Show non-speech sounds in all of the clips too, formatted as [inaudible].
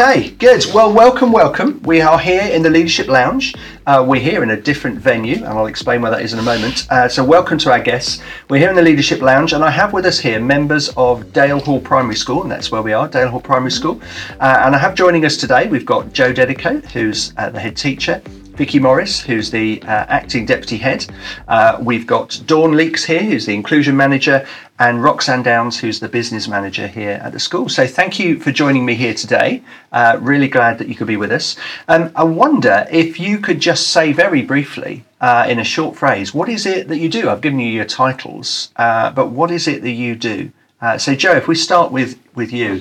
Okay, good. Well, welcome, welcome. We are here in the Leadership Lounge. Uh, we're here in a different venue, and I'll explain why that is in a moment. Uh, so, welcome to our guests. We're here in the Leadership Lounge, and I have with us here members of Dale Hall Primary School, and that's where we are, Dale Hall Primary School. Uh, and I have joining us today, we've got Joe Dedicoat, who's uh, the head teacher, Vicky Morris, who's the uh, acting deputy head. Uh, we've got Dawn Leeks here, who's the inclusion manager, and Roxanne Downs, who's the business manager here at the school. So thank you for joining me here today. Uh, really glad that you could be with us. Um, I wonder if you could just say very briefly, uh, in a short phrase, what is it that you do? I've given you your titles, uh, but what is it that you do? Uh, so, Joe, if we start with with you.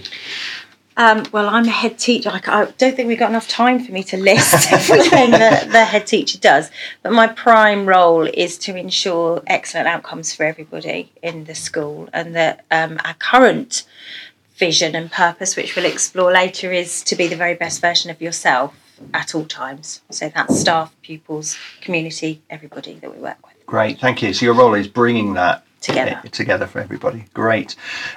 Um, well, I'm a head teacher. I, don't think we've got enough time for me to list [laughs] everything that the head teacher does. But my prime role is to ensure excellent outcomes for everybody in the school, and that um, our current vision and purpose, which we'll explore later, is to be the very best version of yourself at all times. So that's staff, pupils, community, everybody that we work with. Great, thank you. So your role is bringing that together [laughs] together for everybody. Great,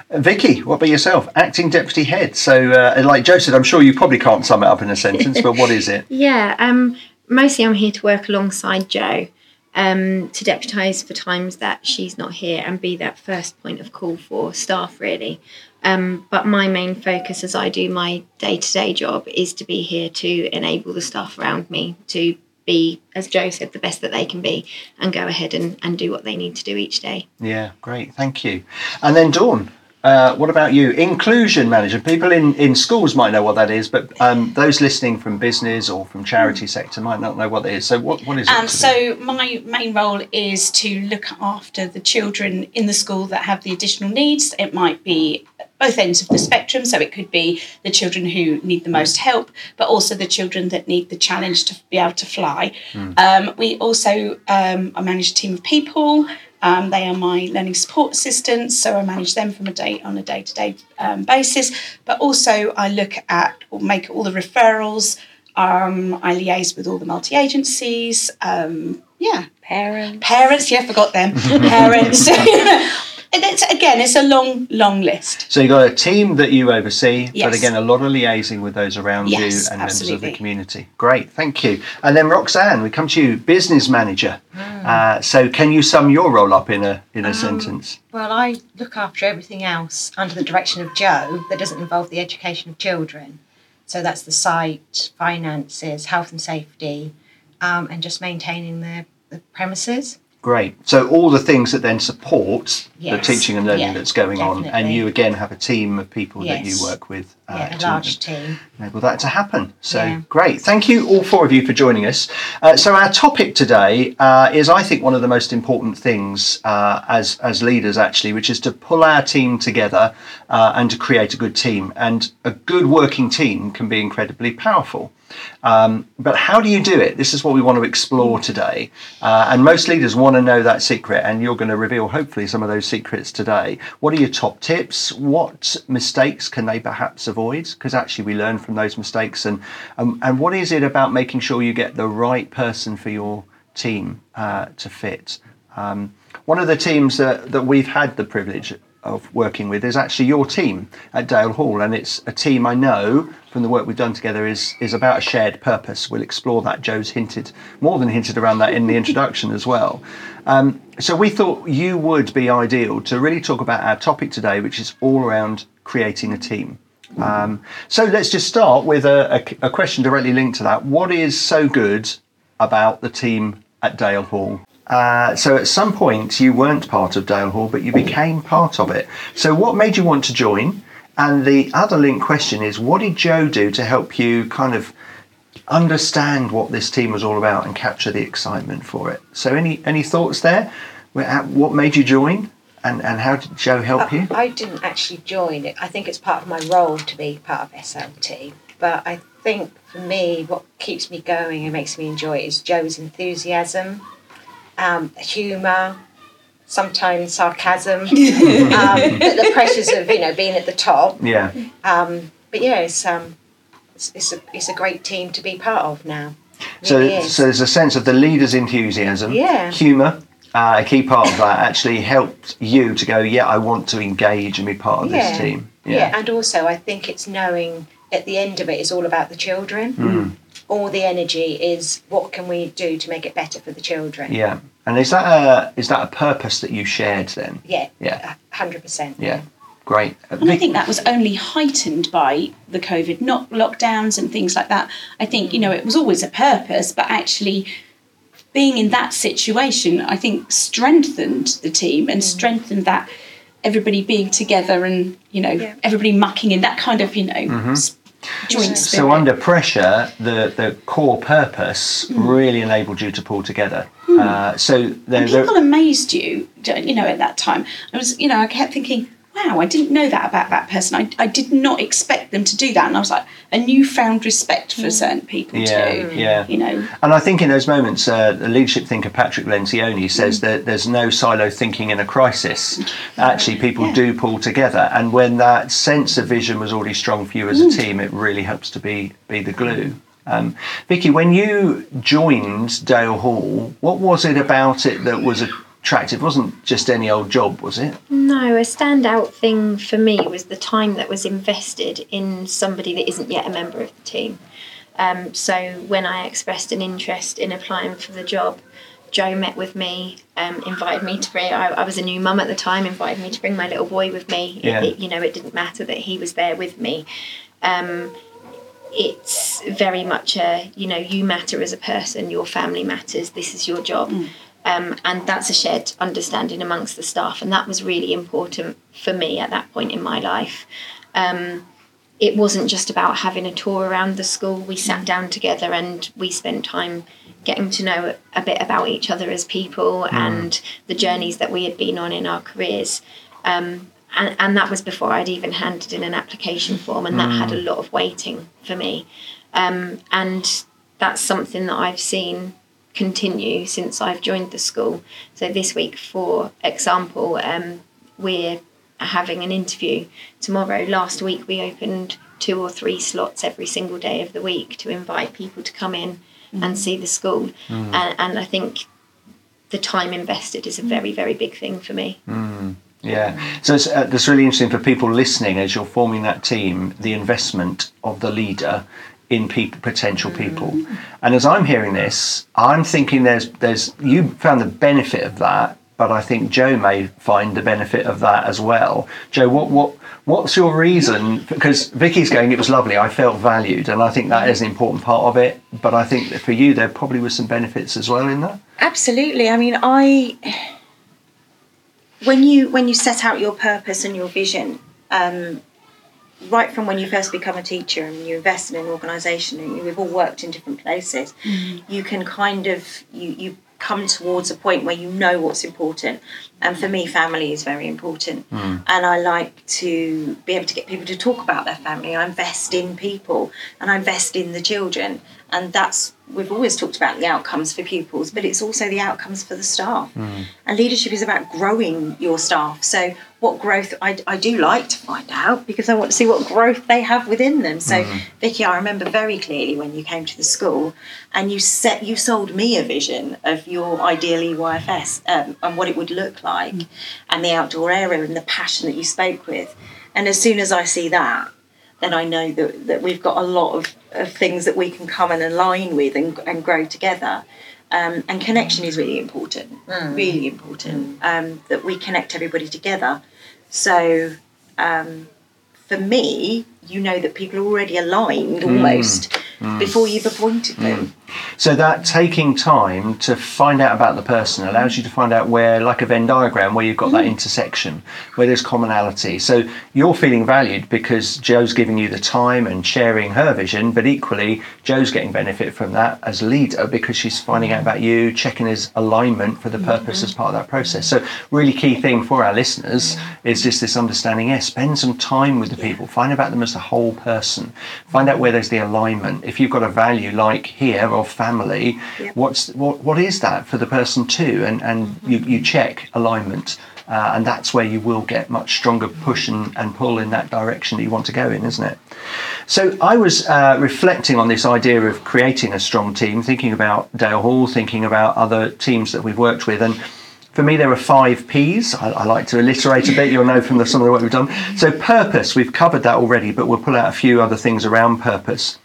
uh, Vicky. What about yourself? Acting deputy head. So, uh, like Joe said, I'm sure you probably can't sum it up in a sentence, but what is it? [laughs] yeah, um, mostly I'm here to work alongside Joe. Um, to deputise for times that she's not here and be that first point of call for staff, really. Um, but my main focus as I do my day to day job is to be here to enable the staff around me to be, as Joe said, the best that they can be and go ahead and, and do what they need to do each day. Yeah, great, thank you. And then Dawn, uh, what about you? Inclusion manager. People in, in schools might know what that is, but um, those listening from business or from charity sector might not know what that is. So, what, what is it? Um, so, my main role is to look after the children in the school that have the additional needs. It might be both ends of the spectrum. So, it could be the children who need the most help, but also the children that need the challenge to be able to fly. Mm. Um, we also, um, I manage a team of people. Um, they are my learning support assistants, so I manage them from a day on a day to day basis. But also, I look at or make all the referrals. Um, I liaise with all the multi agencies. Um, yeah, parents. Parents, yeah, forgot them. [laughs] parents. [laughs] [laughs] it's, again, it's a long, long list. So you've got a team that you oversee, yes. but again, a lot of liaising with those around yes, you and absolutely. members of the community. Great, thank you. And then Roxanne, we come to you, business manager. Mm. Uh, so can you sum your role up in a in a um, sentence? Well, I look after everything else under the direction of Joe that doesn't involve the education of children. So that's the site, finances, health and safety, um, and just maintaining the, the premises. Great. So all the things that then support yes. the teaching and learning yeah, that's going definitely. on, and you again have a team of people yes. that you work with. Uh, yeah, a large team. Enable that to happen. So yeah. great. Thank you all four of you for joining us. Uh, so our topic today uh, is, I think, one of the most important things uh, as as leaders, actually, which is to pull our team together uh, and to create a good team. And a good working team can be incredibly powerful. Um, but how do you do it? This is what we want to explore today. Uh, and most leaders want to know that secret, and you're going to reveal hopefully some of those secrets today. What are your top tips? What mistakes can they perhaps avoid? Because actually, we learn from those mistakes. And, um, and what is it about making sure you get the right person for your team uh, to fit? Um, one of the teams that, that we've had the privilege of working with is actually your team at Dale Hall, and it's a team I know from the work we've done together is is about a shared purpose. We'll explore that. Joe's hinted more than hinted around that in the introduction as well. Um, so we thought you would be ideal to really talk about our topic today, which is all around creating a team. Um, so let's just start with a, a, a question directly linked to that. What is so good about the team at Dale Hall? Uh, so at some point you weren't part of Dale Hall, but you became part of it. So what made you want to join? And the other link question is, what did Joe do to help you kind of understand what this team was all about and capture the excitement for it? So any any thoughts there? What made you join? And, and how did Joe help you? I didn't actually join it. I think it's part of my role to be part of SLT. But I think for me, what keeps me going and makes me enjoy it is Joe's enthusiasm um, humour, sometimes sarcasm, [laughs] um, the pressures of you know being at the top. Yeah. Um, but yeah, it's um, it's, it's, a it's a great team to be part of now. so, so there's a sense of the leader's enthusiasm, yeah. humour. Uh, a key part of that actually helped you to go, yeah, I want to engage and be part of yeah. this team. Yeah. yeah, and also I think it's knowing at the end of it, it's all about the children. All the energy is what can we do to make it better for the children. Yeah. And is that a is that a purpose that you shared then? Yeah, Yeah. hundred percent. Yeah. Great. And I think that was only heightened by the COVID not lockdowns and things like that. I think, you know, it was always a purpose, but actually being in that situation, I think strengthened the team and mm. strengthened that everybody being together and, you know, Yeah. everybody mucking in that kind of, you know, mm-hmm. s- joint spirit. So under pressure, the, the core purpose really enabled you to pull together. Uh, so there, and there, people amazed you, you know, at that time. I was, you know, I kept thinking, wow, I didn't know that about that person. I, I did not expect them to do that. And I was like, a newfound respect for certain people Yeah, too. yeah. You know, and I think in those moments, uh, the leadership thinker Patrick Lencioni says Mm. that there's no silo thinking in a crisis. Actually, people Yeah. do pull together, and when that sense of vision was already strong for you as a Mm. team, it really helps to be be the glue. Um, Vicky, when you joined Dale Hall, what was it about it that was attractive? It wasn't just any old job, was it? No, a standout thing for me was the time that was invested in somebody that isn't yet a member of the team. Um, so when I expressed an interest in applying for the job, Joe met with me, um, invited me to bring. I, I was a new mum at the time, invited me to bring my little boy with me. Yeah. it- you know, it didn't matter that he was there with me. Um, it's very much a you know you matter as a person your family matters this is your job um, and that's a shared understanding amongst the staff and that was really important for me at that point in my life. Um, it wasn't just about having a tour around the school. We sat down together and we spent time getting to know a bit about each other as people and the journeys that we had been on in our careers. Um, and, and that was before I'd even handed in an application form, and that had a lot of waiting for me. Um, and that's something that I've seen continue since I've joined the school. So this week, for example, um, we're having an interview tomorrow. Last week, we opened two or three slots every single day of the week to invite people to come in and see the school. And, and I think the time invested is a very, very big thing for me. Yeah, so it's, uh, that's really interesting for people listening as you're forming that team. The investment of the leader in potential people, and as I'm hearing this, I'm thinking there's there's you found the benefit of that, but I think Joe may find the benefit of that as well. Joe, what what what's your reason? Because Vicky's going, it was lovely. I felt valued, and I think that is an important part of it. But I think for you, there probably was some benefits as well in that. Absolutely. I mean, I when you when you set out your purpose and your vision, um, right from when you first become a teacher and you invest in an organisation and we've all worked in different places, mm-hmm. you can kind of you you come towards a point where you know what's important. And for me, family is very important. Hmm. And I like to be able to get people to talk about their family. I invest in people and I invest in the children. And that's, we've always talked about the outcomes for pupils, but it's also the outcomes for the staff. Hmm. And leadership is about growing your staff. So, what growth I, I do like to find out because I want to see what growth they have within them. So, hmm. Vicky, I remember very clearly when you came to the school and you set you sold me a vision of your ideal EYFS um, and what it would look like, and the outdoor area and the passion that you spoke with. And as soon as I see that, then I know that, that we've got a lot of, of things that we can come and align with and, and grow together. Um, and connection is really important, really important, um, that we connect everybody together. So um, for me, you know that people are already aligned almost before you've appointed them. So that taking time to find out about the person allows you to find out where, like a Venn diagram, where you've got that mm-hmm. intersection, where there's commonality. So you're feeling valued because Joe's giving you the time and sharing her vision, but equally Joe's getting benefit from that as leader because she's finding out mm-hmm. about you, checking his alignment for the mm-hmm. purpose as part of that process. So really key thing for our listeners is just this understanding. Yes, spend some time with the people, find about them as a whole person, find out where there's the alignment. If you've got a value like here of family, Yep. what's what what is that for the person too? And and you, you check alignment. Uh, and that's where you will get much stronger push and, and pull in that direction that you want to go in, isn't it? So I was uh, reflecting on this idea of creating a strong team, thinking about Dale Hall, thinking about other teams that we've worked with, and for me, there are five P's. I, I, like to alliterate a bit. You'll know from the, some of the work we've done. So, purpose, we've covered that already, but we'll pull out a few other things around purpose.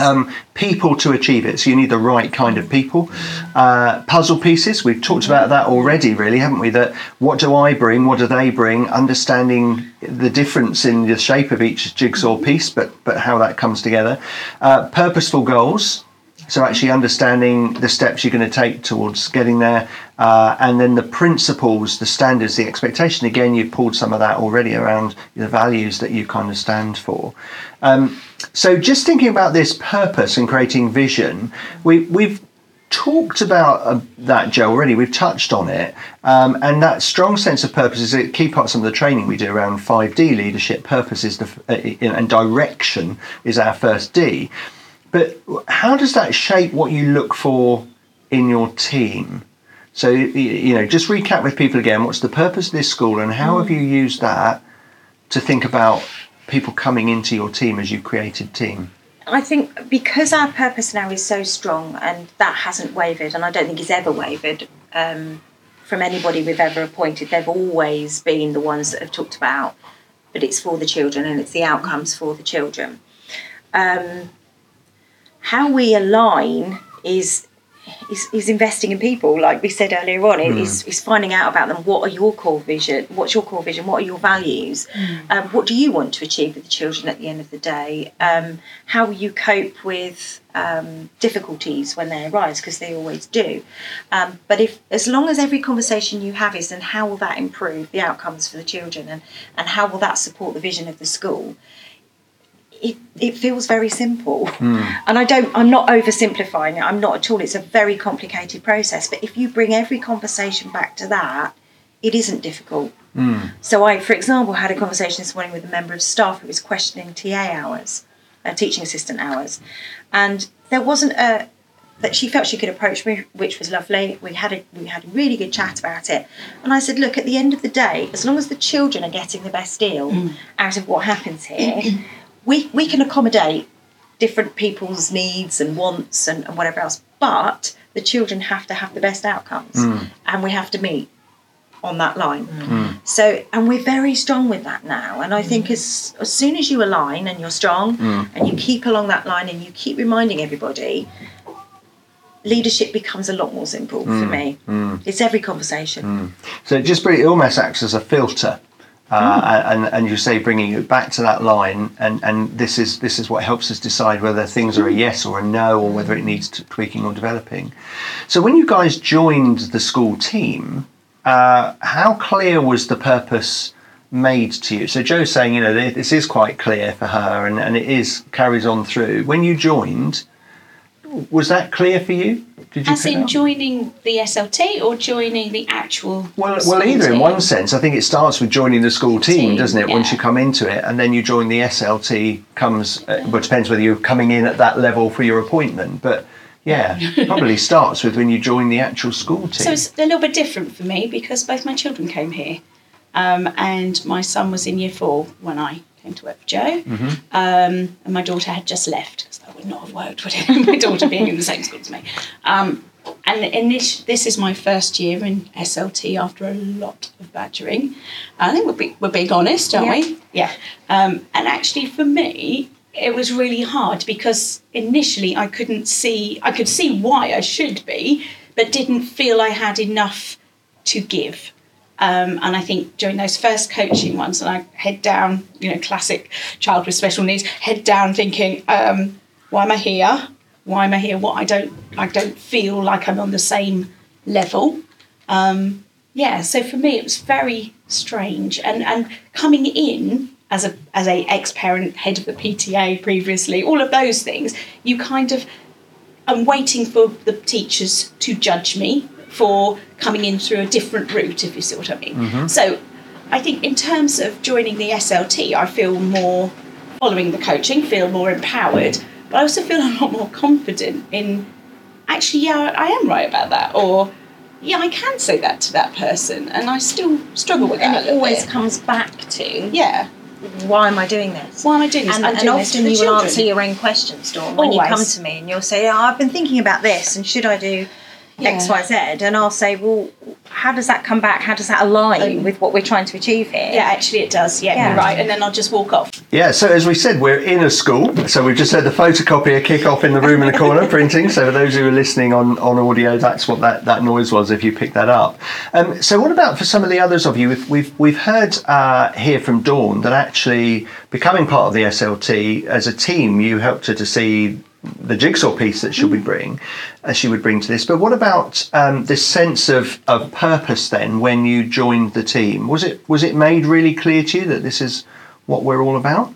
Um, people to achieve it. So you need the right kind of people. Uh, puzzle pieces. We've talked about that already, really, haven't we? That what do I bring? What do they bring? Understanding the difference in the shape of each jigsaw piece, but but how that comes together. Uh, purposeful goals. So actually understanding the steps you're going to take towards getting there, uh, and then the principles, the standards, the expectation. Again, you've pulled some of that already around the values that you kind of stand for. Um, so just thinking about this purpose and creating vision, we, we've talked about uh, that, Joe, already. We've touched on it. Um, and that strong sense of purpose is a key part of some of the training we do around 5D leadership. Purpose is the, uh, and direction is our first D. But how does that shape what you look for in your team? So, you know, just recap with people again what's the purpose of this school and how have you used that to think about people coming into your team as you've created team? I think because our purpose now is so strong and that hasn't wavered, and I don't think it's ever wavered um, from anybody we've ever appointed, they've always been the ones that have talked about, but it's for the children and it's the outcomes for the children. Um, how we align is is, is investing in people, like we said earlier on. Mm. Is, is finding out about them. What are your core vision? What's your core vision? What are your values? Mm. Um, what do you want to achieve with the children at the end of the day? Um, how will you cope with um, difficulties when they arise? Because they always do. Um, but if, as long as every conversation you have is, then how will that improve the outcomes for the children, and and how will that support the vision of the school? It, it feels very simple. Mm. And I don't, I'm not oversimplifying it, I'm not at all. It's a very complicated process. But if you bring every conversation back to that, it isn't difficult. Mm. So I, for example, had a conversation this morning with a member of staff who was questioning TA hours, uh, teaching assistant hours. And there wasn't a, that she felt she could approach me, which was lovely. We had a we had a really good chat about it, and I said, look, at the end of the day, as long as the children are getting the best deal mm. out of what happens here, [clears throat] we, we can accommodate different people's needs and wants and, and whatever else, but the children have to have the best outcomes mm. and we have to meet on that line. Mm. So, and we're very strong with that now. And I think mm. as, as soon as you align and you're strong mm. and you keep along that line and you keep reminding everybody, leadership becomes a lot more simple for mm. me. Mm. It's every conversation. So it just it almost acts as a filter uh, mm. and, and you say bringing it back to that line and, and this is this is what helps us decide whether things are a yes or a no or whether it needs tweaking or developing. So when you guys joined the school team uh, how clear was the purpose made to you? So joe's saying you know this is quite clear for her and, and it is carries on through. When you joined was that clear for you? Did you As in joining the SLT or joining the actual? Well, well, either team? in one sense. I think it starts with joining the school team, team doesn't it? Yeah. Once you come into it, and then you join the SLT. Comes, uh, well, it depends whether you're coming in at that level for your appointment, but yeah, probably starts with when you join the actual school team. So it's a little bit different for me because both my children came here, um, and my son was in year four when I came to work for Joe, mm-hmm. um, and my daughter had just left because that would not have worked, would it? [laughs] my daughter being in the same school as me. Um, and in this, this is my first year in SLT after a lot of badgering. I think we're, be, we're being honest, aren't yeah. we? Yeah. Um, and actually, for me, it was really hard because initially I couldn't see, I could see why I should be, but didn't feel I had enough to give. Um, and I think during those first coaching ones, and I head down, you know, classic child with special needs, head down thinking, um, why am I here? Why am I here? What I don't, I don't feel like I'm on the same level. Um, yeah, so for me it was very strange, and and coming in as a as a ex parent, head of the PTA previously, all of those things, you kind of, I'm waiting for the teachers to judge me for coming in through a different route, if you see what I mean. Mm-hmm. So I think in terms of joining the SLT, I feel more following the coaching, feel more empowered, but I also feel a lot more confident in actually, yeah, I am right about that, or yeah, I can say that to that person, and I still struggle with and that. And it always bit. comes back to yeah. Why am I doing this? Why am I doing this? And, and doing often you will answer your own questions, Dawn, when always. you come to me and you'll say, oh, I've been thinking about this, and should I do X, Y, Z, and I'll say, well, how does that come back? How does that align with what we're trying to achieve here? Yeah, actually it does. Yeah, Yeah. you're right. And then I'll just walk off. Yeah, so as we said, we're in a school. So we've just had the photocopier kick off in the room in the corner [laughs] printing. So for those who are listening on, on audio, that's what that, that noise was if you picked that up. Um, so what about for some of the others of you? We've, we've, we've heard uh, here from Dawn that actually becoming part of the SLT as a team, you helped her to see the jigsaw piece that she would bring, uh, she would bring to this. But what about um, this sense of, of purpose then when you joined the team? Was it was it made really clear to you that this is what we're all about?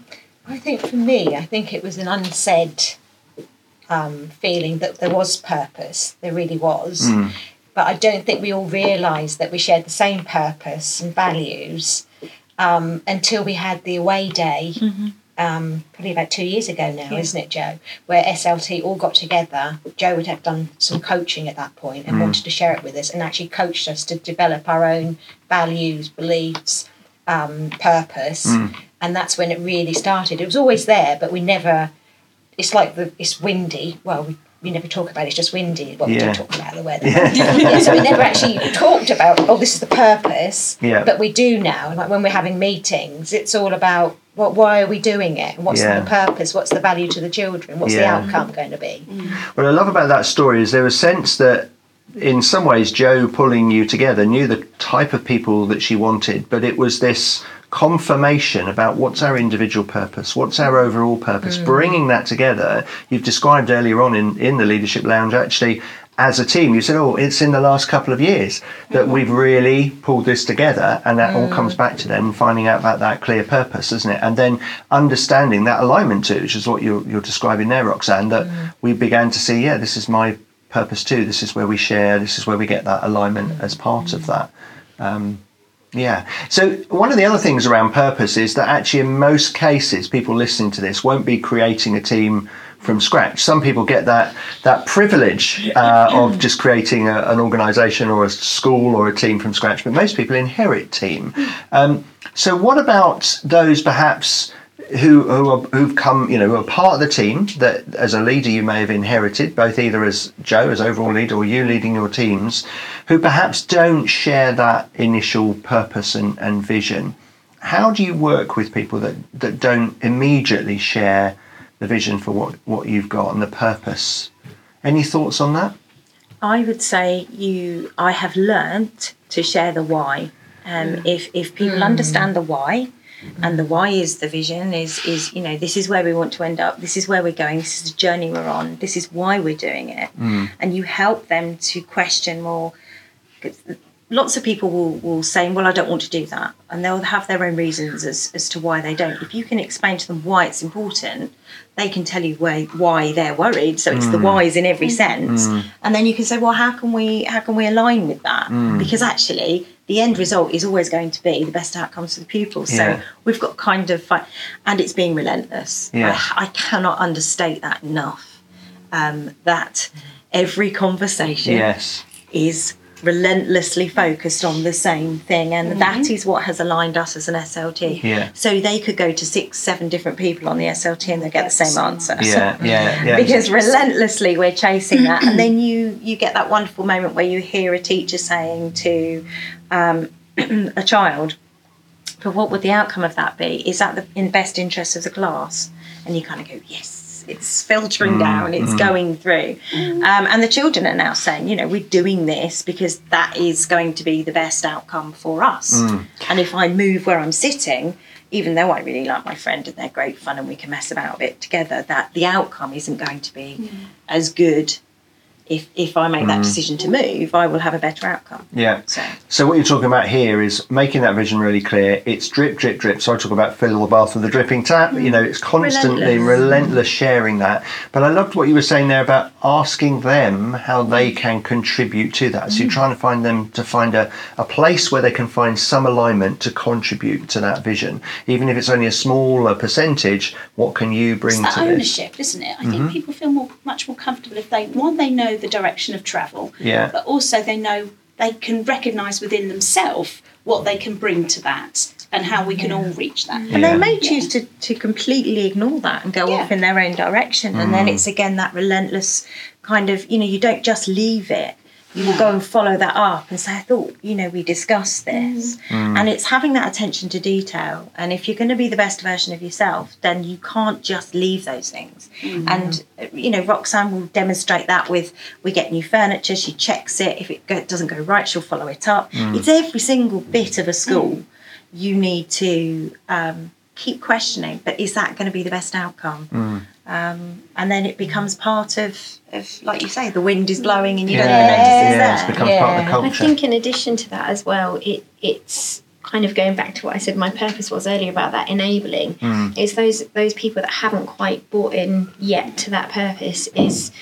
I think for me, I think it was an unsaid um, feeling that there was purpose. There really was. But I don't think we all realised that we shared the same purpose and values um, until we had the away day. Um, probably about two years ago now, isn't it, Joe? Where SLT all got together. Joe would have done some coaching at that point and wanted to share it with us, and actually coached us to develop our own values, beliefs, um, purpose, and that's when it really started. It was always there, but we never. It's like the it's windy. Well, we, we never talk about it, it's just windy. Well, we Yeah. do talk about the weather. Yeah, [laughs] so we never actually talked about oh, this is the purpose. Yeah. But we do now. Like when we're having meetings, it's all about what why are we doing it? What's Yeah. the purpose? What's the value to the children? What's the outcome going to be? Mm. What I love about that story is there was a sense that, in some ways, Joe pulling you together knew the type of people that she wanted, but it was this confirmation about what's our individual purpose, what's our overall purpose, mm. bringing that together. You've described earlier on in, in the Leadership Lounge actually. As a team, you said, "Oh, it's in the last couple of years that mm. we've really pulled this together," and that all comes mm. back to then finding out about that clear purpose, isn't it? And then understanding that alignment too, which is what you're, you're describing there, Roxanne. That we began to see, yeah, this is my purpose too. This is where we share. This is where we get that alignment as part of that. Um, yeah. So one of the other things around purpose is that actually, in most cases, people listening to this won't be creating a team from scratch. Some people get that that privilege uh, of just creating a, an organisation or a school or a team from scratch, but most people inherit team. Um, so what about those perhaps? Who, who are, who've come, you know, who are part of the team that as a leader you may have inherited, both either as Joe as overall leader or you leading your teams, who perhaps don't share that initial purpose and, and vision. How do you work with people that, that don't immediately share the vision for what, what you've got and the purpose? Any thoughts on that? I would say you. I have learnt to share the why. Um, If if people understand the why, and the why is the vision is is you know this is where we want to end up. This is where we're going. This is the journey we're on. This is why we're doing it. Mm. And you help them to question more. 'Cause Lots of people will, will say, Well, I don't want to do that. And they'll have their own reasons as, as to why they don't. If you can explain to them why it's important, they can tell you why, why they're worried. So it's the mm. whys in every mm. sense. Mm. And then you can say, Well, how can we how can we align with that? Because actually the end result is always going to be the best outcomes for the pupils. So Yeah. we've got kind of fi- and it's being relentless. Yeah. I, I cannot understate that enough. Um, that every conversation Yes. is relentlessly mm. focused on the same thing and mm-hmm. that is what has aligned us as an SLT. Yeah. So they could go to six, seven different people on the SLT and they get the same answer. Yeah, yeah, mm-hmm. yeah. [laughs] because relentlessly we're chasing that and then you you get that wonderful moment where you hear a teacher saying to um, [clears throat] a child but what would the outcome of that be is that the in best interest of the class and you kind of go yes it's filtering mm. down it's mm. going through. Mm. Um, and the children are now saying you know we're doing this because that is going to be the best outcome for us. And if i move where i'm sitting even though i really like my friend and they're great fun and we can mess about a bit together that the outcome isn't going to be as good if if i make that mm. decision to move i will have a better outcome Yeah. so So what you're talking about here is making that vision really clear. It's drip, drip, drip. So I talk about fill the bath with the dripping tap. You know, it's constantly Relentless. relentless. sharing that. But I loved what you were saying there about asking them how they can contribute to that. So you're mm. trying to find them to find a, a place where they can find some alignment to contribute to that vision. Even if it's only a smaller percentage, what can you bring It's that to this? ownership, isn't it? I think mm-hmm. people feel more, much more comfortable if they one they know the direction of travel, Yeah. but also they know they can recognise within themselves what they can bring to that and how we can all reach that. And Yeah. they may choose to, to completely ignore that and go Yeah. off in their own direction. And then mm. it's again that relentless kind of, you know, you don't just leave it You will go and follow that up and say, I thought, you know, we discussed this. And it's having that attention to detail. And if you're going to be the best version of yourself, then you can't just leave those things. And, uh, you know, Roxanne will demonstrate that with we get new furniture, she checks it. If it go, doesn't go right, she'll follow it up. It's every single bit of a school you need to um, keep questioning, but is that going to be the best outcome? Um, and then it becomes part of, of, like you say, the wind is blowing and you don't even notice it's yeah, it's there. become part of the culture. I think in addition to that as well, it it's kind of going back to what I said my purpose was earlier about that enabling is those those people that haven't quite bought in yet to that purpose is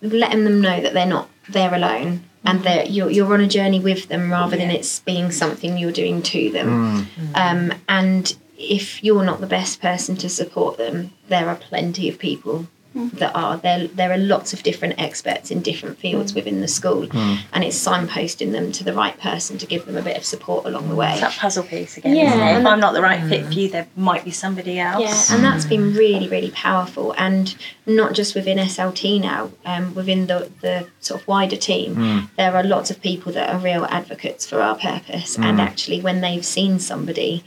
letting them know that they're not there alone and that you're you're on a journey with them rather than it's being something you're doing to them. Um, and if you're not the best person to support them, there are plenty of people hmm. that are. There there are lots of different experts in different fields hmm. within the school, hmm. and it's signposting them to the right person to give them a bit of support along the way. It's that puzzle piece again. Yeah, isn't? If I'm not the right fit for you, there might be somebody else. Yeah, and that's been really, really powerful, and not just within SLT now, um, within the, the sort of wider team, there are lots of people that are real advocates for our purpose, and actually, when they've seen somebody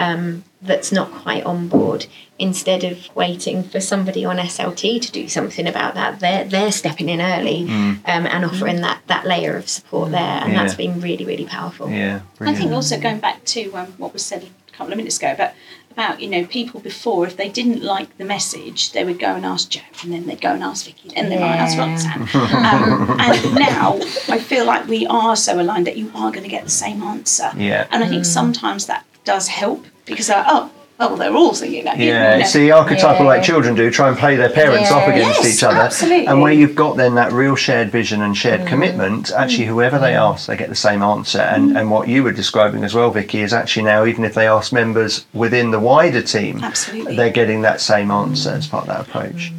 um, that's not quite on board, instead of waiting for somebody on SLT to do something about that, they're they're stepping in early um, and offering that that layer of support there, and that's been really, really powerful. Yeah, I think also going back to um, what was said a couple of minutes ago about about you know people before if they didn't like the message they would go and ask Joe and then they'd go and ask Vicky and then they'd ask Roxanne um, [laughs] and now I feel like we are so aligned that you are going to get the same answer. Yeah. and I think sometimes that does help because uh, oh oh they're all singing that Yeah, you know. it's the archetypal like children do, try and play their parents off Yeah. against Yes, each other. absolutely. And where you've got then that real shared vision and shared mm. commitment, actually mm. whoever they mm. ask, they get the same answer. And and what you were describing as well, Vicky, is actually now even if they ask members within the wider team, Absolutely. they're getting that same answer as part of that approach.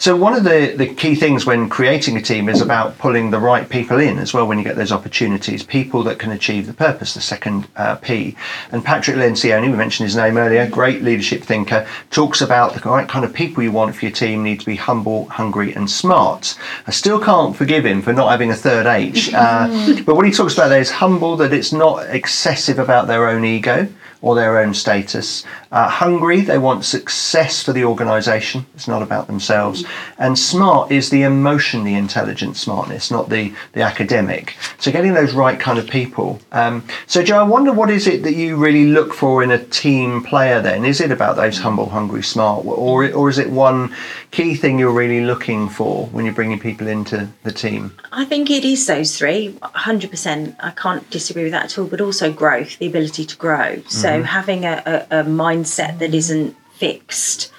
So one of the, the key things when creating a team is about pulling the right people in as well when you get those opportunities, people that can achieve the purpose, the second uh, P. And Patrick Lencioni, we mentioned his name earlier, great leadership thinker, talks about the right kind of people you want for your team need to be humble, hungry and smart. I still can't forgive him for not having a third H. Uh, [laughs] but what he talks about there is humble, that it's not excessive about their own ego or their own status. Uh, hungry, they want success for the organisation. It's not about themselves. And smart is the emotionally intelligent smartness, not the, the academic. So getting those right kind of people. Um, so Joe, I wonder what is it that you really look for in a team player then? Is it about those humble, hungry, smart? Or, or is it one key thing you're really looking for when you're bringing people into the team? I think it is those three, 100%. I can't disagree with that at all, but also growth, the ability to grow. So having a, a, a mindset that isn't fixed,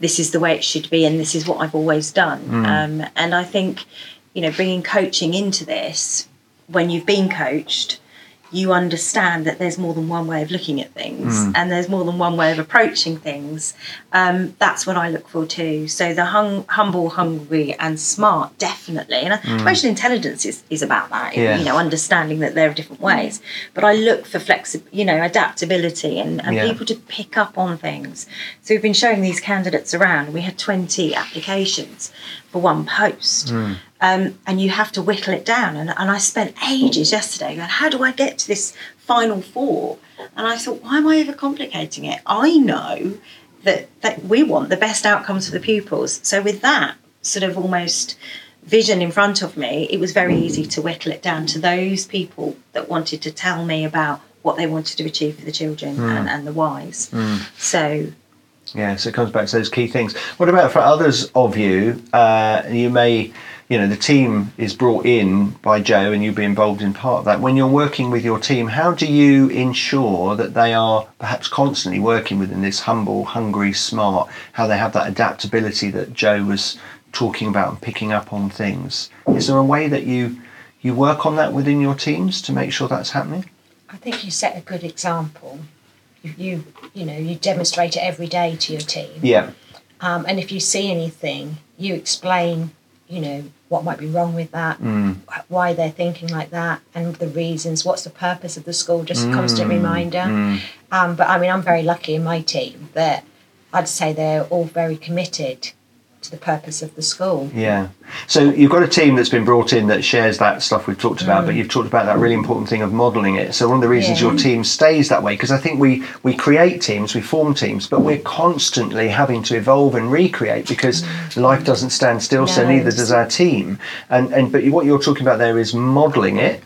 this is the way it should be, and this is what I've always done. Um, and I think, you know, bringing coaching into this, when you've been coached, you understand that there's more than one way of looking at things and there's more than one way of approaching things. Um, that's what I look for too. So the hung, humble, hungry, and smart, definitely. And uh, emotional intelligence is, is about that, Yeah. you know, understanding that there are different ways. But I look for flexi- you know, adaptability and, and Yeah. people to pick up on things. So we've been showing these candidates around. We had 20 applications for one post. Um, and you have to whittle it down. And, and I spent ages yesterday going, how do I get to this final four? And I thought, why am I overcomplicating it? I know that, that we want the best outcomes for the pupils. So with that sort of almost vision in front of me, it was very easy to whittle it down to those people that wanted to tell me about what they wanted to achieve for the children and, and the whys. So Yeah, so it comes back to those key things. What about for others of you? Uh, you may, you know, the team is brought in by Joe and you'll be involved in part of that. When you're working with your team, how do you ensure that they are perhaps constantly working within this humble, hungry, smart, how they have that adaptability that Joe was talking about and picking up on things? Is there a way that you you work on that within your teams to make sure that's happening? I think you set a good example. You, you, you know, you demonstrate it every day to your team. Yeah. Um, and if you see anything, you explain, you know, what might be wrong with that, Mm. why they're thinking like that, and the reasons. What's the purpose of the school? Just a constant reminder. Mm. Um, but I mean, I'm very lucky in my team that I'd say they're all very committed to the purpose of the school. Yeah. So you've got a team that's been brought in that shares that stuff we've talked about, but Mm. you've talked about that really important thing of modelling it. So one of the reasons Yeah. your team stays that way, because I think we we create teams, we form teams, but we're constantly having to evolve and recreate because life doesn't stand still. So neither does our team. And and but what you're talking about there is modelling it.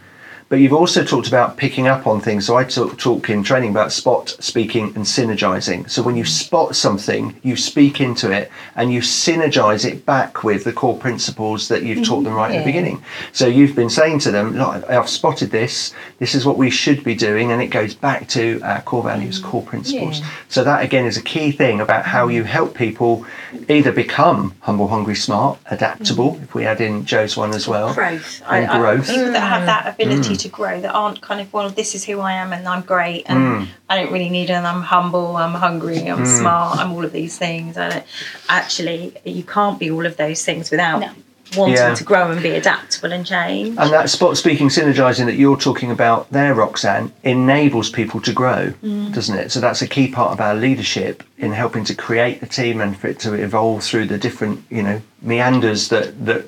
But you've also talked about picking up on things. So I talk, talk in training about spot speaking and synergizing. So when you mm. spot something, you speak into it and you synergize it back with the core principles that you've taught them right at the mm-hmm. beginning. So you've been saying to them, Look, I've spotted this. This is what we should be doing, and it goes back to our core values, mm. core principles. Yeah. So that again is a key thing about how you mm. help people either become humble, hungry, smart, adaptable. If we add in Joe's one as well, growth. And growth. people that have that ability Mm. To grow, that aren't kind of, well, this is who I am and I'm great and Mm. I don't really need it and I'm humble, I'm hungry, I'm Mm. smart, I'm all of these things. I don't, actually, you can't be all of those things without No. wanting Yeah. to grow and be adaptable and change. And that spot speaking, synergizing that you're talking about there, Roxanne, enables people to grow, doesn't it? So that's a key part of our leadership in helping to create the team and for it to evolve through the different, you know, meanders that that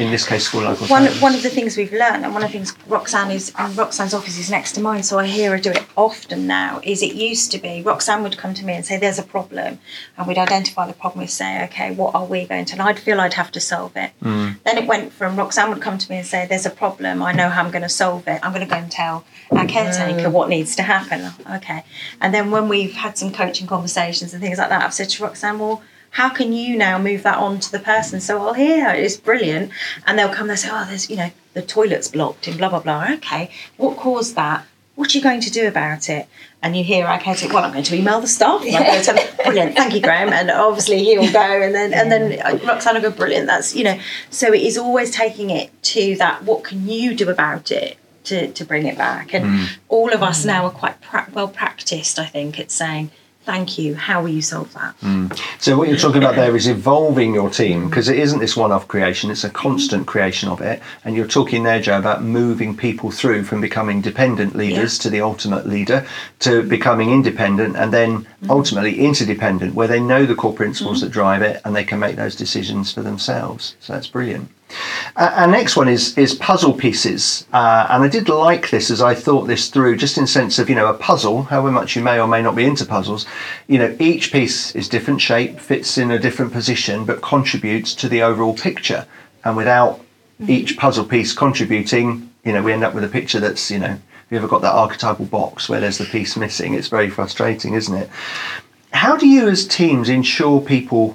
in this case school life. one one of the things we've learned, and one of the things Roxanne is, and Roxanne's office is next to mine, so I hear her do it often now. Is it used to be Roxanne would come to me and say, "There's a problem," and we'd identify the problem. We'd say, "Okay, what are we going to?" And I'd feel I'd have to solve it. Hmm. Then it went from Roxanne would come to me and say, "There's a problem. I know how I'm going to solve it. I'm going to go and tell our caretaker hmm. what needs to happen." Okay, and then when we've had some coaching conversations and things like that, I've said to Roxanne, "Well." How can you now move that on to the person? So I'll hear it's brilliant, and they'll come. They say, "Oh, there's you know the toilet's blocked and blah blah blah." Okay, what caused that? What are you going to do about it? And you hear caretaker, "Well, I'm going to email the staff." And to [laughs] brilliant, thank you, Graham. And obviously he'll go, and then and then uh, Roxanne will go, brilliant. That's you know. So it is always taking it to that. What can you do about it? To, to bring it back and all of us now are quite pra- well practiced i think at saying thank you how will you solve that mm. So what you're talking about there is evolving your team because it isn't this one-off creation; it's a constant creation of it. And you're talking there, Joe, about moving people through from becoming dependent leaders to the ultimate leader to becoming independent, and then mm. ultimately interdependent, where they know the core principles mm. that drive it and they can make those decisions for themselves. So that's brilliant. Uh, our next one is is puzzle pieces, uh, and I did like this as I thought this through, just in sense of you know a puzzle. However much you may or may not be into puzzles, you know each piece is different shape, fits in a different position, but contributes to the overall picture. And without each puzzle piece contributing, you know we end up with a picture that's you know. Have you ever got that archetypal box where there's the piece missing? It's very frustrating, isn't it? How do you, as teams, ensure people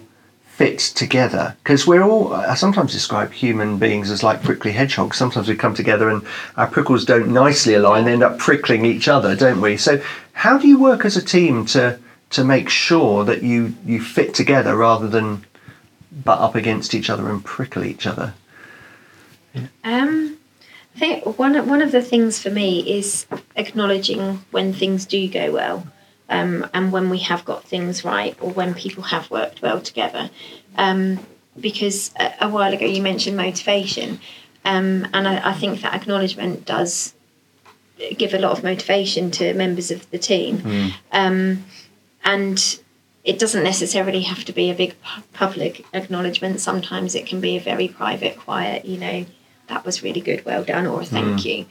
fit together because we're all i sometimes describe human beings as like prickly hedgehogs. Sometimes we come together and our prickles don't nicely align they end up prickling each other don't we? So how do you work as a team to to make sure that you you fit together rather than butt up against each other and prickle each other? Um, I think one one of the things for me is acknowledging when things do go well, um, and when we have got things right, or when people have worked well together. Um, because a, a while ago you mentioned motivation, um, and I, I think that acknowledgement does give a lot of motivation to members of the team. Um, and it doesn't necessarily have to be a big pu- public acknowledgement. Sometimes it can be a very private, quiet, you know, that was really good, well done, or a thank you.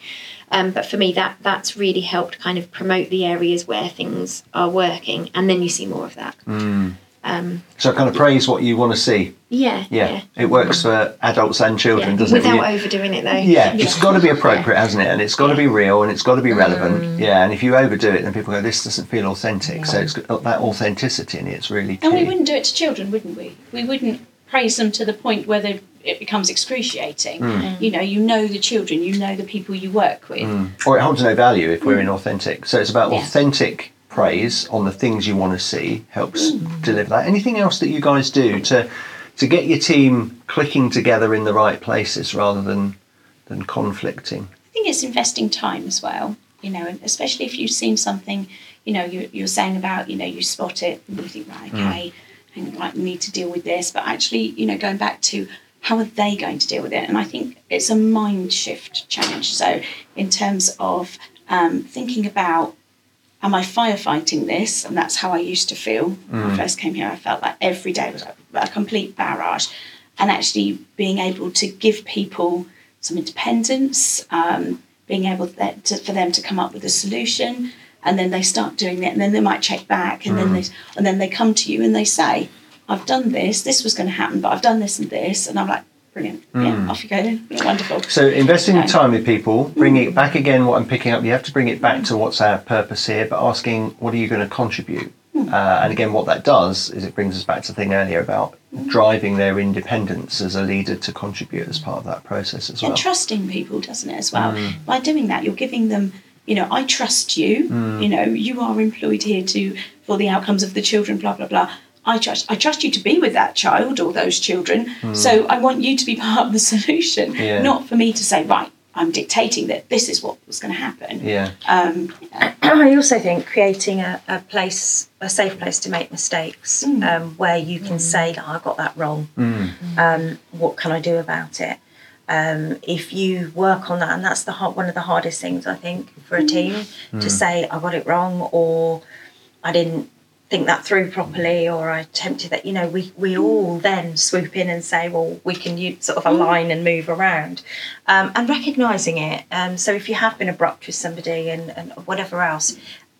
Um, but for me, that that's really helped kind of promote the areas where things are working, and then you see more of that. Um, so kind of praise what you want to see yeah, yeah, yeah, it works for adults and children yeah. doesn't it Without overdoing it though. yeah, it's got to be appropriate, hasn't it? And it's got to be real and it's got to be relevant. Yeah, and if you overdo it, then people go, "This doesn't feel authentic." So it's got that authenticity in it. It's really key. And we wouldn't do it to children, wouldn't we? We wouldn't praise them to the point where they, it becomes excruciating. Hmm. Mm. You know, you know the children, you know the people you work with. Hmm. or it holds no value if we're hmm. inauthentic. So it's about Yeah. authentic praise on the things you want to see helps deliver that. Anything else that you guys do to to get your team clicking together in the right places rather than than conflicting? I think it's investing time as well. You know, and especially if you've seen something, you know, you, you're saying about, you know, you spot it and you think, right, okay, and right, we need to deal with this. But actually, you know, going back to how are they going to deal with it? And I think it's a mind shift challenge. So, in terms of um, thinking about am I firefighting this? And that's how I used to feel when I first came here. I felt like every day was a, a complete barrage. And actually being able to give people some independence, um, being able to, to, for them to come up with a solution, and then they start doing it, and then they might check back, and then they and then they come to you and they say, "I've done this. This was going to happen, but I've done this and this," and I'm like, "Brilliant! Yeah, hmm. off you go then. Wonderful." So investing time with people, bringing hmm. it back again. What I'm picking up, you have to bring it back to what's our purpose here, but asking what are you going to contribute. Hmm. Uh, and again, what that does is it brings us back to the thing earlier about driving their independence as a leader to contribute as part of that process as well. and trusting people, doesn't it, as well? By doing that, you're giving them, you know, I trust you. You know, you are employed here to for the outcomes of the children. Blah blah blah. I trust. I trust you to be with that child or those children. So I want you to be [laughs] part of the solution, Yeah. not for me to say, right, I'm dictating that this is what was going to happen. yeah, Um, [clears throat] I also think creating a, a place, a safe place to make mistakes, um, where you can say, "Oh, I got that wrong. Um, what can I do about it?" Um, if you work on that, and that's the hard, one of the hardest things I think for a team to say, "I got it wrong," or "I didn't think that through properly," or "I attempted that." You know, we we mm. all then swoop in and say, "Well, we can use, sort of mm. align and move around," um, and recognizing it. Um, so if you have been abrupt with somebody and, and whatever else,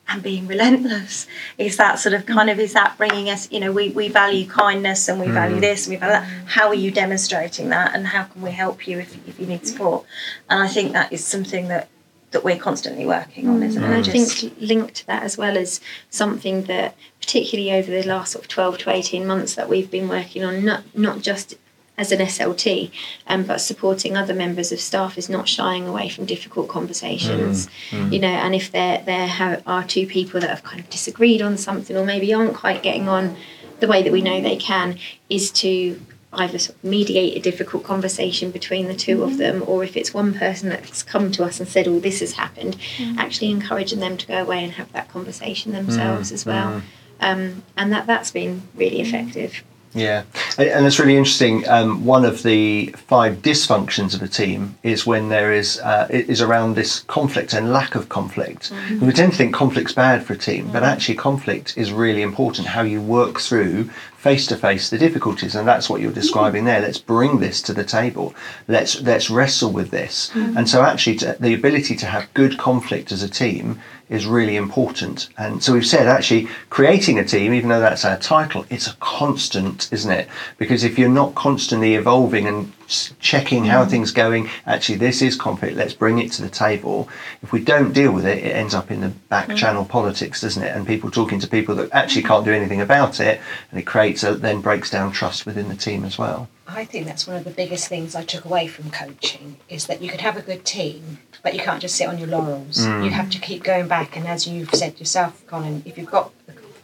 and being relentless is that sort of kind of is that bringing us you know we, we value kindness and we mm. value this and we value that. How are you demonstrating that and how can we help you if, if you need support? And i think that is something that that we're constantly working on isn't And it I Just- think linked to that as well as something that, particularly over the last sort of 12 to 18 months, that we've been working on, not, not just as an SLT, um, but supporting other members of staff is not shying away from difficult conversations. Mm, mm. You know, and if there there ha- are two people that have kind of disagreed on something, or maybe aren't quite getting on the way that we know they can, is to either sort of mediate a difficult conversation between the 2 of mm-hmm. them, or if it's one person that's come to us and said, "Oh, this has happened," mm. actually encouraging them to go away and have that conversation themselves as well. Um, and that that's been really effective. Yeah, and it's really interesting. Um, one of the five dysfunctions of a team is when there is uh, it is around this conflict and lack of conflict. We tend to think conflict's bad for a team, but actually conflict is really important. How you work through face to face the difficulties, and that's what you're describing there. Let's bring this to the table. Let's let's wrestle with this. Mm-hmm. And so actually, to, the ability to have good conflict as a team is really important. And so we've said actually creating a team, even though that's our title, it's a constant, isn't it? Because if you're not constantly evolving and checking how mm-hmm. things going, actually this is conflict, let's bring it to the table. If we don't deal with it, it ends up in the back mm-hmm. channel politics, doesn't it? And people talking to people that actually can't do anything about it, and it creates a, then breaks down trust within the team as well. I think that's one of the biggest things I took away from coaching is that you can have a good team, but you can't just sit on your laurels. Mm. You have to keep going back, and as you've said yourself, Colin, if you've got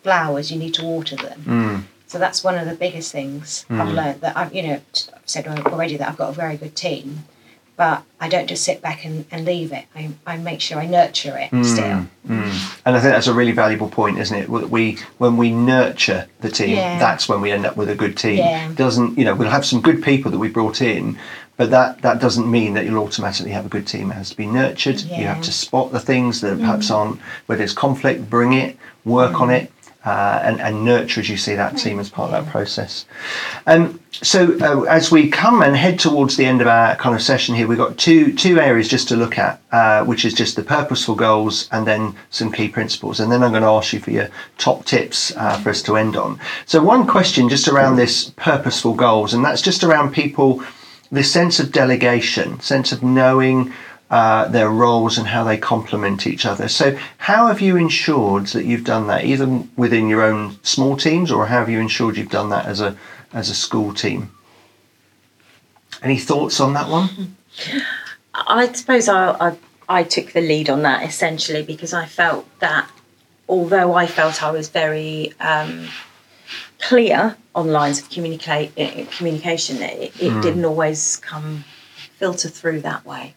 flowers, you need to water them. Mm. So that's one of the biggest things I've mm. learned that I've, you know, I've said already that I've got a very good team, but I don't just sit back and, and leave it. I, I make sure I nurture it mm, still. Mm. And I think that's a really valuable point, isn't it? We when we nurture the team, Yeah. that's when we end up with a good team. Yeah. Doesn't you know? We'll have some good people that we brought in, but that that doesn't mean that you'll automatically have a good team. It has to be nurtured. You have to spot the things that perhaps mm. aren't where there's conflict, bring it, work on it. Uh, and, and nurture as you see that team as part of that process. Um, so uh, as we come and head towards the end of our kind of session here, we've got two two areas just to look at, uh, which is just the purposeful goals and then some key principles. And then I'm going to ask you for your top tips uh, for us to end on. So one question just around this purposeful goals, and that's just around people, this sense of delegation, sense of knowing uh, their roles and how they complement each other. So, how have you ensured that you've done that, either within your own small teams, or how have you ensured you've done that as a as a school team? Any thoughts on that one? [laughs] I suppose I, I I took the lead on that essentially because I felt that although I felt I was very um, clear on lines of communicate communication, it, it didn't always come filter through that way.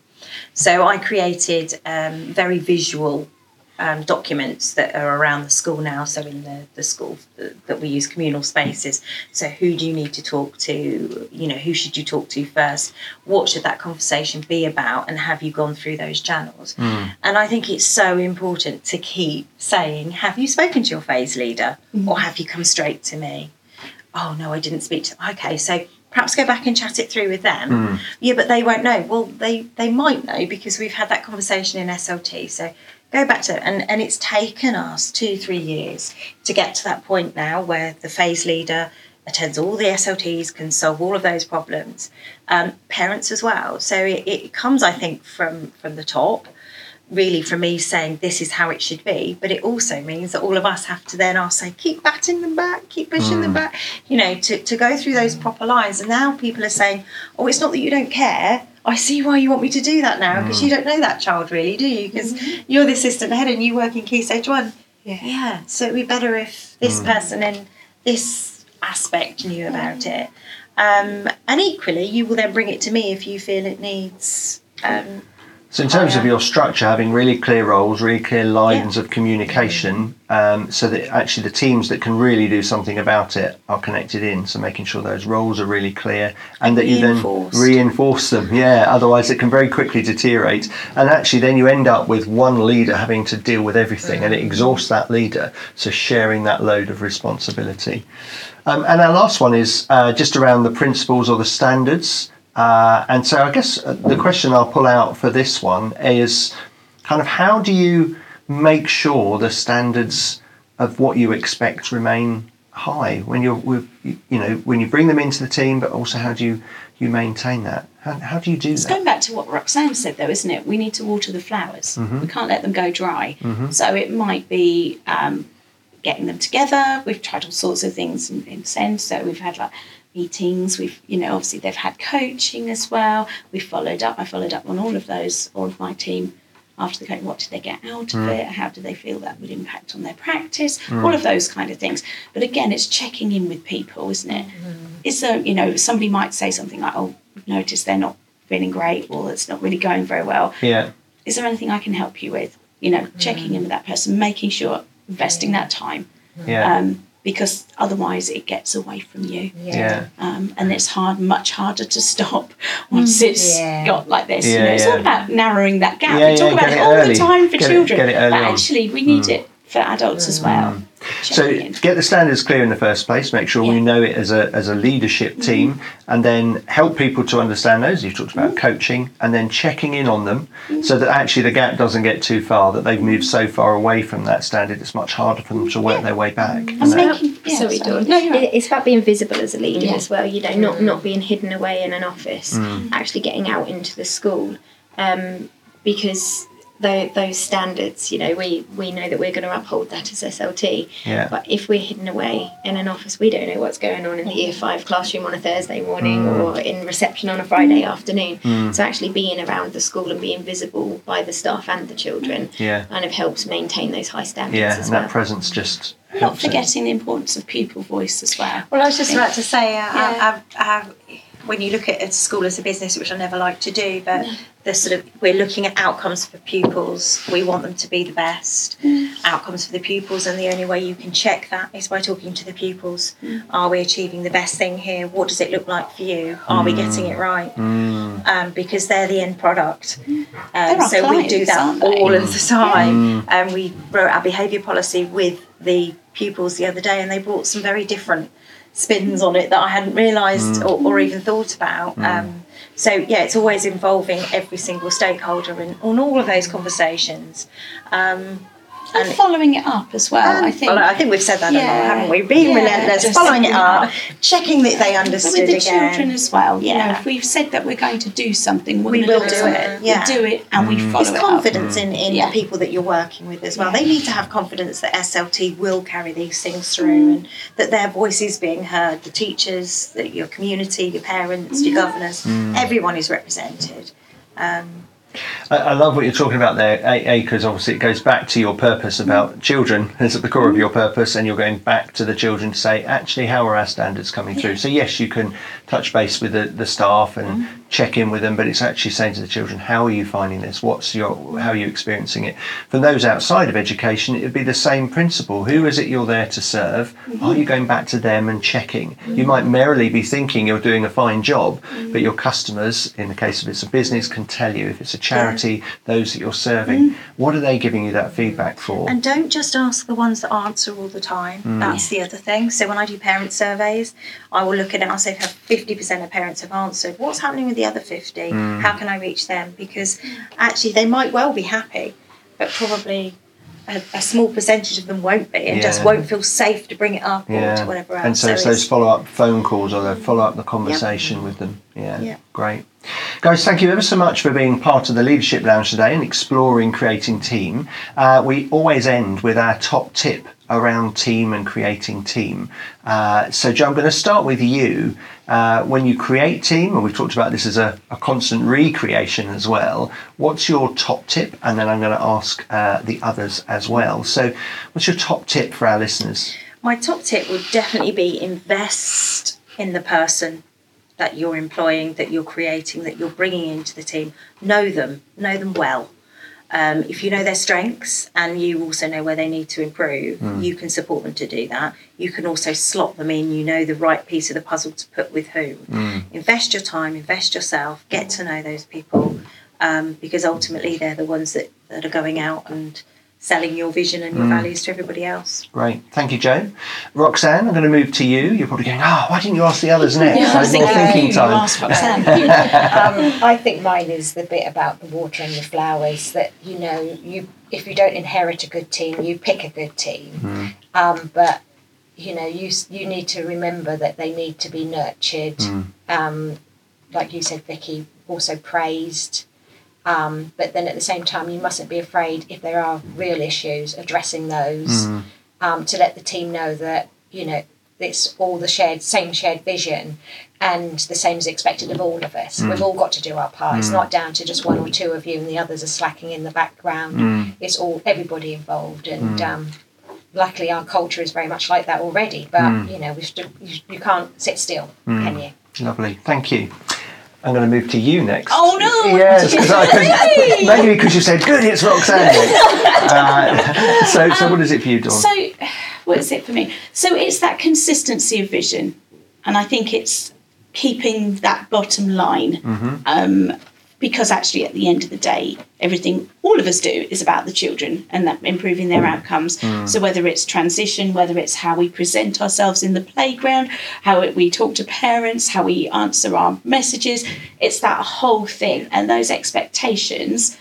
So I created um, very visual um, documents that are around the school now. So in the, the school that we use communal spaces. So who do you need to talk to? You know, who should you talk to first? What should that conversation be about? And have you gone through those channels? Mm. And I think it's so important to keep saying, have you spoken to your phase leader? Mm. Or have you come straight to me? Oh no, I didn't speak to okay, so perhaps go back and chat it through with them. Mm. Yeah, but they won't know. Well, they they might know because we've had that conversation in SLT. So go back to it. and and it's taken us two three years to get to that point now where the phase leader attends all the SLTs, can solve all of those problems. Um, parents as well. So it, it comes, I think, from from the top really for me saying this is how it should be but it also means that all of us have to then ask say keep batting them back keep pushing them back you know to, to go through those proper lines. And now people are saying oh it's not that you don't care. I see why you want me to do that now because you don't know that child really do you? Because you're the assistant head and you work in key stage one. Yeah. yeah. So it'd be better if this person in this aspect knew about it. Um, and equally you will then bring it to me if you feel it needs um, So, in terms Oh, of your structure, having really clear roles, really clear lines of communication, um, so that actually the teams that can really do something about it are connected in. So, making sure those roles are really clear and that you then reinforce them. Yeah, otherwise it can very quickly deteriorate. And actually, then you end up with one leader having to deal with everything and it exhausts that leader. So, sharing that load of responsibility. Um, and our last one is uh, just around the principles or the standards. Uh, and so I guess uh, the question I'll pull out for this one is kind of how do you make sure the standards of what you expect remain high when you're with, you know when you bring them into the team, but also how do you you maintain that? How, how do you do It's that? going back to what Roxanne said, though, isn't it? We need to water the flowers. Mm-hmm. We can't let them go dry. So it might be um, getting them together. We've tried all sorts of things in, in SEND. So we've had like meetings. We've, you know, obviously they've had coaching as well. We followed up. I followed up on all of those. All of my team after the coaching. What did they get out of mm. it? How do they feel that would impact on their practice? Mm. All of those kind of things. But again, it's checking in with people, isn't it mm. it? Is there, you know, somebody might say something like, "Oh, we've noticed they're not feeling great, or it's not really going very well." Yeah, is there anything I can help you with? You know, checking in with that person, making sure, investing that time, yeah, um, because otherwise it gets away from you. yeah, Um, and it's hard, much harder to stop [laughs] once mm. it's Yeah. got like this. you know, it's yeah. all about narrowing that gap. Yeah, we talk yeah, about it it all early. the time for Get it- children, get it early but on. actually we need mm. it for adults as well. Mm. So get the standards clear in the first place. Make sure we know it as a as a leadership mm-hmm. team, and then help people to understand those. You've talked about mm-hmm. coaching, and then checking in on them, mm-hmm. so that actually the gap doesn't get too far. That they've moved so far away from that standard, it's much harder for them to work their way back. And And making, yeah, sorry, sorry. Dawn. No, right. It- It's about being visible as a leader Yeah. as well. You know, not not being hidden away in an office, mm. actually getting out into the school, um, because tho- those standards, you know, we we know that we're going to uphold that as SLT. Yeah. But if we're hidden away in an office, we don't know what's going on in the Year Five classroom on a Thursday morning or in reception on a Friday afternoon. So actually being around the school and being visible by the staff and the children Yeah. kind of helps maintain those high standards yeah, as and well. that presence just Not helps it. forgetting the importance of pupil voice as well. Well, I was just about to say, uh, Yeah. uh, uh, when you look at a school as a business, which I never like to do, but the sort of we're looking at outcomes for pupils. We want them to be the best outcomes for the pupils, and the only way you can check that is by talking to the pupils. Are we achieving the best thing here? What does it look like for you? Are we getting it mm. right? Mm. Um, because they're the end product. Um, They're our so we do that all of the mm. time. And we wrote our behaviour policy with the pupils the other day, and they brought some very different spins on it that I hadn't realised or, or even thought about. Um, so yeah, it's always involving every single stakeholder in on all of those conversations. Um, And following it up as well, I think. well, I think we've said that a lot, haven't we? Being Yeah, relentless, following it following up, checking that they But understood with the again. children as well, you know, Yeah. if we've said that we're going to do something, we're We will look do it, yeah. We do it and we mm. follow it's it confidence in, in Yeah. the people that you're working with as well. Yeah. They need to have confidence that SLT will carry these things through mm. and that their voice is being heard. The teachers, the, your community, your parents, your governors, mm. everyone is represented. Um, I, I love what you're talking about there, A, because obviously it goes back to your purpose about children is at the core of your purpose, and you're going back to the children to say, actually, how are our standards coming through? So, yes, you can touch base with the, the staff and mm-hmm. check in with them, but it's actually saying to the children, how are you finding this? What's your, how are you experiencing it? For those outside of education, it would be the same principle. Who is it you're there to serve? Mm-hmm. Are you going back to them and checking? You mm-hmm. might merrily be thinking you're doing a fine job, but your customers, in the case of it's a business, can tell you if it's a charity, those that you're serving, mm. what are they giving you that feedback for? And don't just ask the ones that answer all the time. Mm. That's the other thing. So when I do parent surveys, I will look at it and I'll say if 50% of parents have answered, what's happening with the other 50? Mm. How can I reach them? Because actually they might well be happy, but probably a, a small percentage of them won't be and just won't feel safe to bring it up or to whatever else. And so, it's those follow up phone calls or the follow up the conversation with them. Yeah, Yeah. great. Guys, thank you ever so much for being part of the Leadership Lounge today and exploring creating team. Uh, we always end with our top tip around team and creating team. Uh, so, Joe, I'm going to start with you. Uh, when you create team, and we've talked about this as a, a constant recreation as well, what's your top tip? And then I'm going to ask uh, the others as well. So, what's your top tip for our listeners? My top tip would definitely be invest in the person that you're employing, that you're creating, that you're bringing into the team. Know them, know them well. Um, if you know their strengths and you also know where they need to improve, you can support them to do that. You can also slot them in. You know the right piece of the puzzle to put with whom. Invest your time, invest yourself, get to know those people um, because ultimately they're the ones that, that are going out and selling your vision and your values to everybody else. Great, thank you, Joe. Roxanne, I'm going to move to you. You're probably going, oh, why didn't you ask the others [laughs] next? Yeah, I was more thinking, thinking you time. asked Roxanne. [laughs] um, I think mine is the bit about the water and the flowers that you know you if you don't inherit a good team you pick a good team um, but you know you you need to remember that they need to be nurtured um, like you said Vicky also praised um, but then at the same time you mustn't be afraid if there are real issues addressing those mm-hmm. um, to let the team know that you know it's all the shared same shared vision and the same is expected of all of us. Mm. We've all got to do our part. It's mm. not down to just one or two of you and the others are slacking in the background. Mm. It's all everybody involved and um, luckily our culture is very much like that already. But you know we should, you, you can't sit still, can you? Lovely, thank you. I'm going to move to you next. Oh, no! Yes, because I could, maybe because you said good. It's Roxanne. [laughs] uh, so, so what is it for you, Dawn? So, what is it for me? So, it's that consistency of vision, and I think it's keeping that bottom line. Um, because actually, at the end of the day, everything all of us do is about the children and that improving their outcomes. Mm. So, whether it's transition, whether it's how we present ourselves in the playground, how we talk to parents, how we answer our messages, it's that whole thing. And those expectations,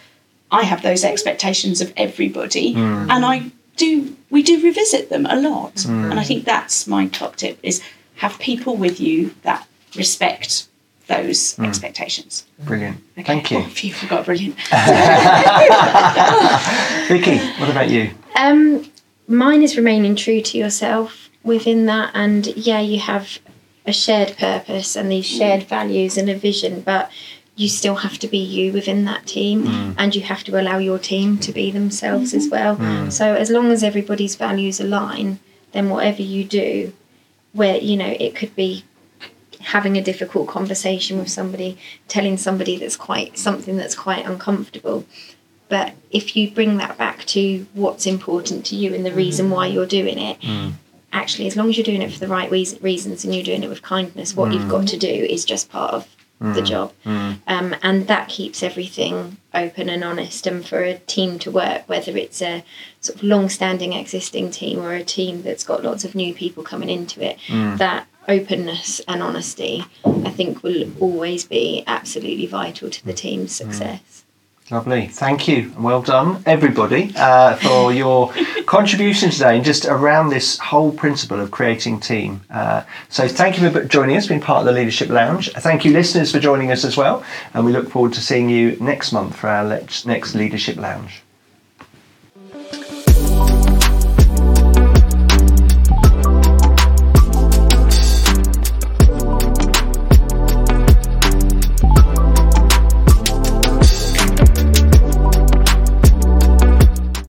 I have those expectations of everybody, mm. and I do. We do revisit them a lot, mm. and I think that's my top tip: is have people with you that respect those mm. expectations. Brilliant. Okay. Thank you, [laughs] Oh, phew, forgot brilliant. [laughs] Vicky. What about you? Um, mine is remaining true to yourself within that, and yeah, you have a shared purpose and these mm. shared values and a vision, but you still have to be you within that team, mm. and you have to allow your team to be themselves as mm-hmm. well. So as long as everybody's values align, then whatever you do, where you know it could be having a difficult conversation with somebody, telling somebody that's quite something that's quite uncomfortable. But if you bring that back to what's important to you and the reason mm. why you're doing it, mm. actually, as long as you're doing it for the right reasons and you're doing it with kindness, what you've mm. got to do is just part of the job. Um, and that keeps everything open and honest. And for a team to work, whether it's a sort of long standing existing team or a team that's got lots of new people coming into it, that openness and honesty, I think, will always be absolutely vital to the team's success. Lovely. Thank you. and Well done, everybody, uh, for [laughs] your contribution today and just around this whole principle of creating team. Uh, so thank you for joining us, being part of the Leadership Lounge. Thank you, listeners, for joining us as well. And we look forward to seeing you next month for our next Leadership Lounge.